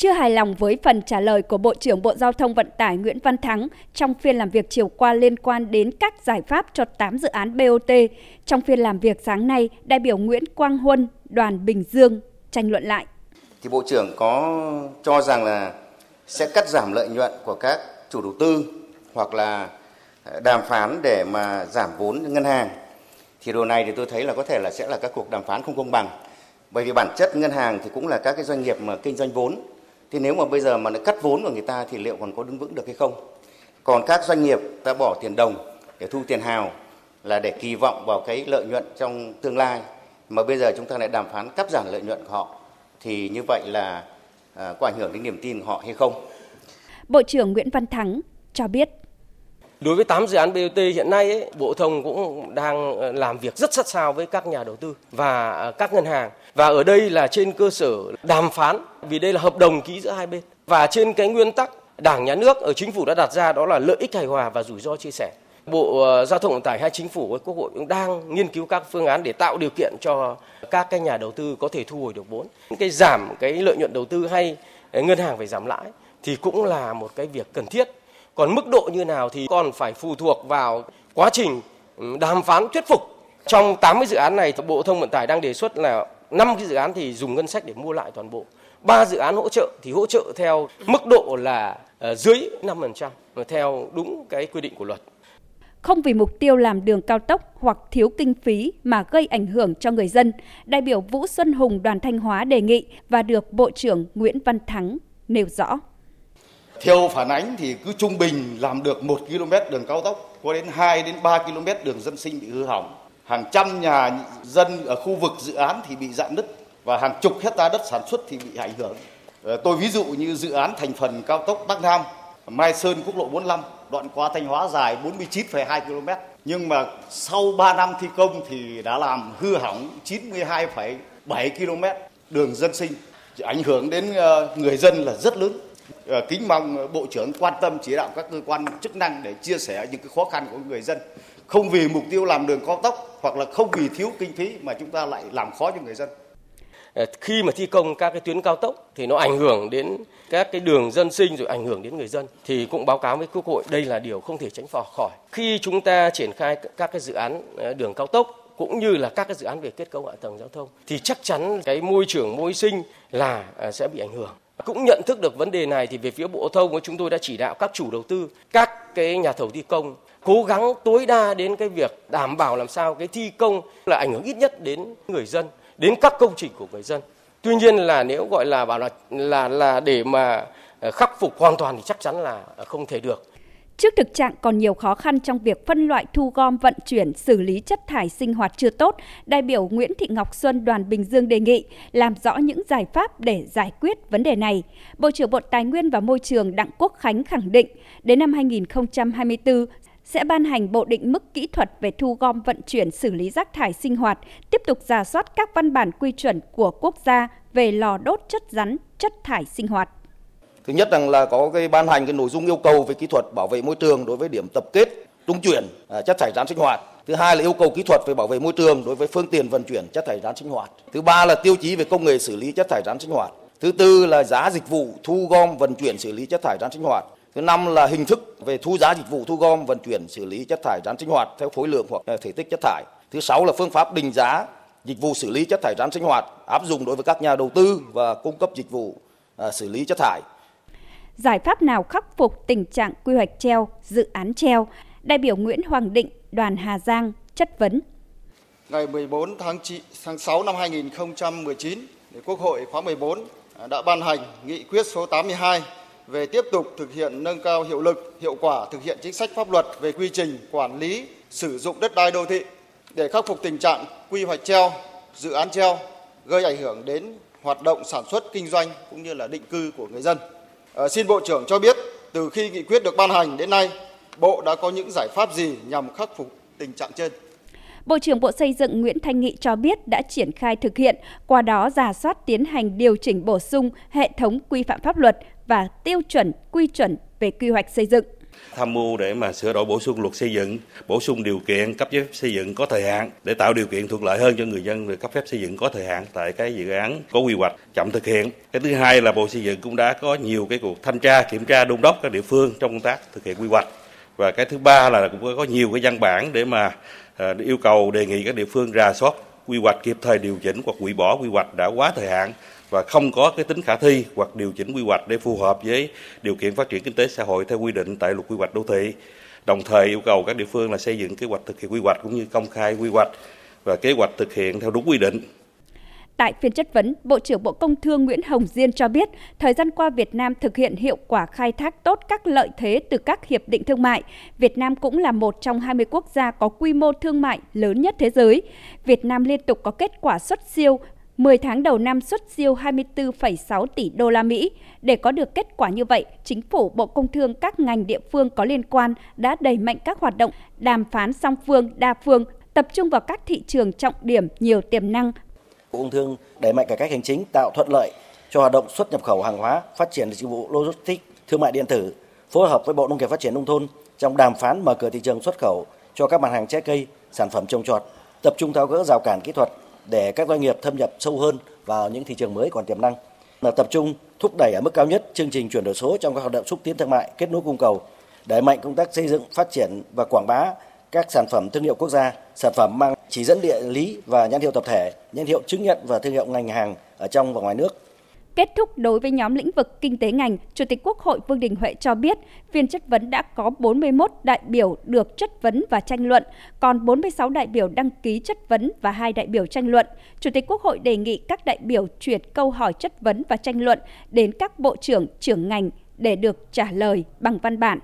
chưa hài lòng với phần trả lời của Bộ trưởng Bộ Giao thông Vận tải Nguyễn Văn Thắng trong phiên làm việc chiều qua liên quan đến các giải pháp cho 8 dự án BOT. Trong phiên làm việc sáng nay, đại biểu Nguyễn Quang Huân, đoàn Bình Dương tranh luận lại. Thì Bộ trưởng có cho rằng là sẽ cắt giảm lợi nhuận của các chủ đầu tư hoặc là ờ, đàm phán để mà giảm vốn ngân hàng. Thì điều này thì tôi thấy là có thể là sẽ là các cuộc đàm phán không công bằng. Bởi vì bản chất ngân hàng thì cũng là các cái doanh nghiệp mà kinh doanh vốn thì nếu mà bây giờ mà nó cắt vốn của người ta thì liệu còn có đứng vững được hay không? Còn các doanh nghiệp ta bỏ tiền đồng để thu tiền hào là để kỳ vọng vào cái lợi nhuận trong tương lai mà bây giờ chúng ta lại đàm phán cắt giảm lợi nhuận của họ, thì như vậy là à, có ảnh hưởng đến niềm tin của họ hay không? Bộ trưởng Nguyễn Văn Thắng cho biết Đối với 8 dự án BOT hiện nay, ấy, Bộ Thông cũng đang ờ, làm việc rất sát sao với các nhà đầu tư và ờ, các ngân hàng. Và ở đây là trên cơ sở đàm phán, vì đây là hợp đồng ký giữa hai bên. Và trên cái nguyên tắc Đảng, Nhà nước ở chính phủ đã đặt ra đó là lợi ích hài hòa và rủi ro chia sẻ. Bộ ờ, Giao thông Vận tải hay chính phủ với Quốc hội cũng đang nghiên cứu các phương án để tạo điều kiện cho các cái nhà đầu tư có thể thu hồi được vốn. Cái giảm cái lợi nhuận đầu tư hay ngân hàng phải giảm lãi thì cũng là một cái việc cần thiết còn mức độ như nào thì còn phải phụ thuộc vào quá trình ừ, đàm phán thuyết phục. Trong 80 dự án này, Bộ Thông Vận tải đang đề xuất là 5 cái dự án thì dùng ngân sách để mua lại toàn bộ. ba dự án hỗ trợ thì hỗ trợ theo mức độ là ờ, dưới 5% theo đúng cái quy định của luật. Không vì mục tiêu làm đường cao tốc hoặc thiếu kinh phí mà gây ảnh hưởng cho người dân, đại biểu Vũ Xuân Hùng đoàn Thanh Hóa đề nghị và được Bộ trưởng Nguyễn Văn Thắng nêu rõ. Theo phản ánh thì cứ trung bình làm được 1 km đường cao tốc, có đến 2 đến 3 km đường dân sinh bị hư hỏng. Hàng trăm nhà dân ở khu vực dự án thì bị dạn nứt và hàng chục hecta đất sản xuất thì bị ảnh hưởng. Ờ, tôi ví dụ như dự án thành phần cao tốc Bắc Nam, Mai Sơn quốc lộ 45, đoạn qua Thanh Hóa dài 49,2 km. Nhưng mà sau 3 năm thi công thì đã làm hư hỏng 92,7 km đường dân sinh. Ảnh hưởng đến ờ, người dân là rất lớn Ờ, kính mong Bộ trưởng quan tâm chỉ đạo các cơ quan chức năng để chia sẻ những cái khó khăn của người dân. Không vì mục tiêu làm đường cao tốc hoặc là không vì thiếu kinh phí mà chúng ta lại làm khó cho người dân. Ờ, khi mà thi công các cái tuyến cao tốc thì nó ảnh hưởng đến các cái đường dân sinh rồi ảnh hưởng đến người dân thì cũng báo cáo với Quốc hội đây là điều không thể tránh khỏi. Khi chúng ta triển khai các cái dự án ờ, đường cao tốc cũng như là các cái dự án về kết cấu hạ tầng giao thông thì chắc chắn cái môi trường môi sinh là sẽ bị ảnh hưởng cũng nhận thức được vấn đề này thì về phía Bộ Thông của chúng tôi đã chỉ đạo các chủ đầu tư, các cái nhà thầu thi công cố gắng tối đa đến cái việc đảm bảo làm sao cái thi công là ảnh hưởng ít nhất đến người dân, đến các công trình của người dân. Tuy nhiên là nếu gọi là bảo là là là để mà khắc phục hoàn toàn thì chắc chắn là không thể được. Trước thực trạng còn nhiều khó khăn trong việc phân loại thu gom vận chuyển xử lý chất thải sinh hoạt chưa tốt, đại biểu Nguyễn Thị Ngọc Xuân đoàn Bình Dương đề nghị làm rõ những giải pháp để giải quyết vấn đề này. Bộ trưởng Bộ Tài nguyên và Môi trường Đặng Quốc Khánh khẳng định đến năm 2024 sẽ ban hành bộ định mức kỹ thuật về thu gom vận chuyển xử lý rác thải sinh hoạt, tiếp tục giả soát các văn bản quy chuẩn của quốc gia về lò đốt chất rắn, chất thải sinh hoạt. Thứ nhất rằng là có cái ban hành cái nội dung yêu cầu về kỹ thuật bảo vệ môi trường đối với điểm tập kết, trung chuyển à, chất thải rắn sinh hoạt. Thứ hai là yêu cầu kỹ thuật về bảo vệ môi trường đối với phương tiện vận chuyển chất thải rắn sinh hoạt. Thứ ba là tiêu chí về công nghệ xử lý chất thải rắn sinh hoạt. Thứ tư là giá dịch vụ thu gom, vận chuyển, xử lý chất thải rắn sinh hoạt. Thứ năm là hình thức về thu giá dịch vụ thu gom, vận chuyển, xử lý chất thải rắn sinh hoạt theo khối lượng hoặc à, thể tích chất thải. Thứ sáu là phương pháp định giá dịch vụ xử lý chất thải rắn sinh hoạt, áp dụng đối với các nhà đầu tư và cung cấp dịch vụ à, xử lý chất thải giải pháp nào khắc phục tình trạng quy hoạch treo, dự án treo, đại biểu Nguyễn Hoàng Định, đoàn Hà Giang chất vấn. Ngày 14 tháng, 9, tháng 6 năm 2019, Quốc hội khóa 14 đã ban hành nghị quyết số 82 về tiếp tục thực hiện nâng cao hiệu lực, hiệu quả thực hiện chính sách pháp luật về quy trình quản lý sử dụng đất đai đô thị để khắc phục tình trạng quy hoạch treo, dự án treo gây ảnh hưởng đến hoạt động sản xuất kinh doanh cũng như là định cư của người dân. À, xin Bộ trưởng cho biết từ khi nghị quyết được ban hành đến nay, Bộ đã có những giải pháp gì nhằm khắc phục tình trạng trên? Bộ trưởng Bộ Xây dựng Nguyễn Thanh Nghị cho biết đã triển khai thực hiện, qua đó giả soát tiến hành điều chỉnh bổ sung hệ thống quy phạm pháp luật và tiêu chuẩn quy chuẩn về quy hoạch xây dựng tham mưu để mà sửa đổi bổ sung luật xây dựng, bổ sung điều kiện cấp giấy phép xây dựng có thời hạn để tạo điều kiện thuận lợi hơn cho người dân được cấp phép xây dựng có thời hạn tại cái dự án có quy hoạch chậm thực hiện. Cái thứ hai là Bộ Xây dựng cũng đã có nhiều cái cuộc thanh tra, kiểm tra, đôn đốc các địa phương trong công tác thực hiện quy hoạch. Và cái thứ ba là cũng có nhiều cái văn bản để mà ờ, yêu cầu đề nghị các địa phương rà soát quy hoạch kịp thời điều chỉnh hoặc hủy bỏ quy hoạch đã quá thời hạn và không có cái tính khả thi hoặc điều chỉnh quy hoạch để phù hợp với điều kiện phát triển kinh tế xã hội theo quy định tại luật quy hoạch đô thị. Đồng thời yêu cầu các địa phương là xây dựng kế hoạch thực hiện quy hoạch cũng như công khai quy hoạch và kế hoạch thực hiện theo đúng quy định. Tại phiên chất vấn, Bộ trưởng Bộ Công Thương Nguyễn Hồng Diên cho biết, thời gian qua Việt Nam thực hiện hiệu quả khai thác tốt các lợi thế từ các hiệp định thương mại. Việt Nam cũng là một trong 20 quốc gia có quy mô thương mại lớn nhất thế giới. Việt Nam liên tục có kết quả xuất siêu 10 tháng đầu năm xuất siêu 24,6 tỷ đô la Mỹ. Để có được kết quả như vậy, chính phủ, Bộ Công Thương, các ngành địa phương có liên quan đã đẩy mạnh các hoạt động đàm phán song phương, đa phương, tập trung vào các thị trường trọng điểm nhiều tiềm năng. Bộ Công Thương đẩy mạnh cải cách hành chính tạo thuận lợi cho hoạt động xuất nhập khẩu hàng hóa, phát triển dịch vụ logistics, thương mại điện tử, phối hợp với Bộ Nông nghiệp Phát triển nông thôn trong đàm phán mở cửa thị trường xuất khẩu cho các mặt hàng trái cây, sản phẩm trồng trọt, tập trung tháo gỡ rào cản kỹ thuật để các doanh nghiệp thâm nhập sâu hơn vào những thị trường mới còn tiềm năng. Là tập trung thúc đẩy ở mức cao nhất chương trình chuyển đổi số trong các hoạt động xúc tiến thương mại, kết nối cung cầu, đẩy mạnh công tác xây dựng, phát triển và quảng bá các sản phẩm thương hiệu quốc gia, sản phẩm mang chỉ dẫn địa lý và nhãn hiệu tập thể, nhãn hiệu chứng nhận và thương hiệu ngành hàng ở trong và ngoài nước Kết thúc đối với nhóm lĩnh vực kinh tế ngành, Chủ tịch Quốc hội Vương Đình Huệ cho biết, phiên chất vấn đã có 41 đại biểu được chất vấn và tranh luận, còn 46 đại biểu đăng ký chất vấn và hai đại biểu tranh luận. Chủ tịch Quốc hội đề nghị các đại biểu chuyển câu hỏi chất vấn và tranh luận đến các bộ trưởng, trưởng ngành để được trả lời bằng văn bản.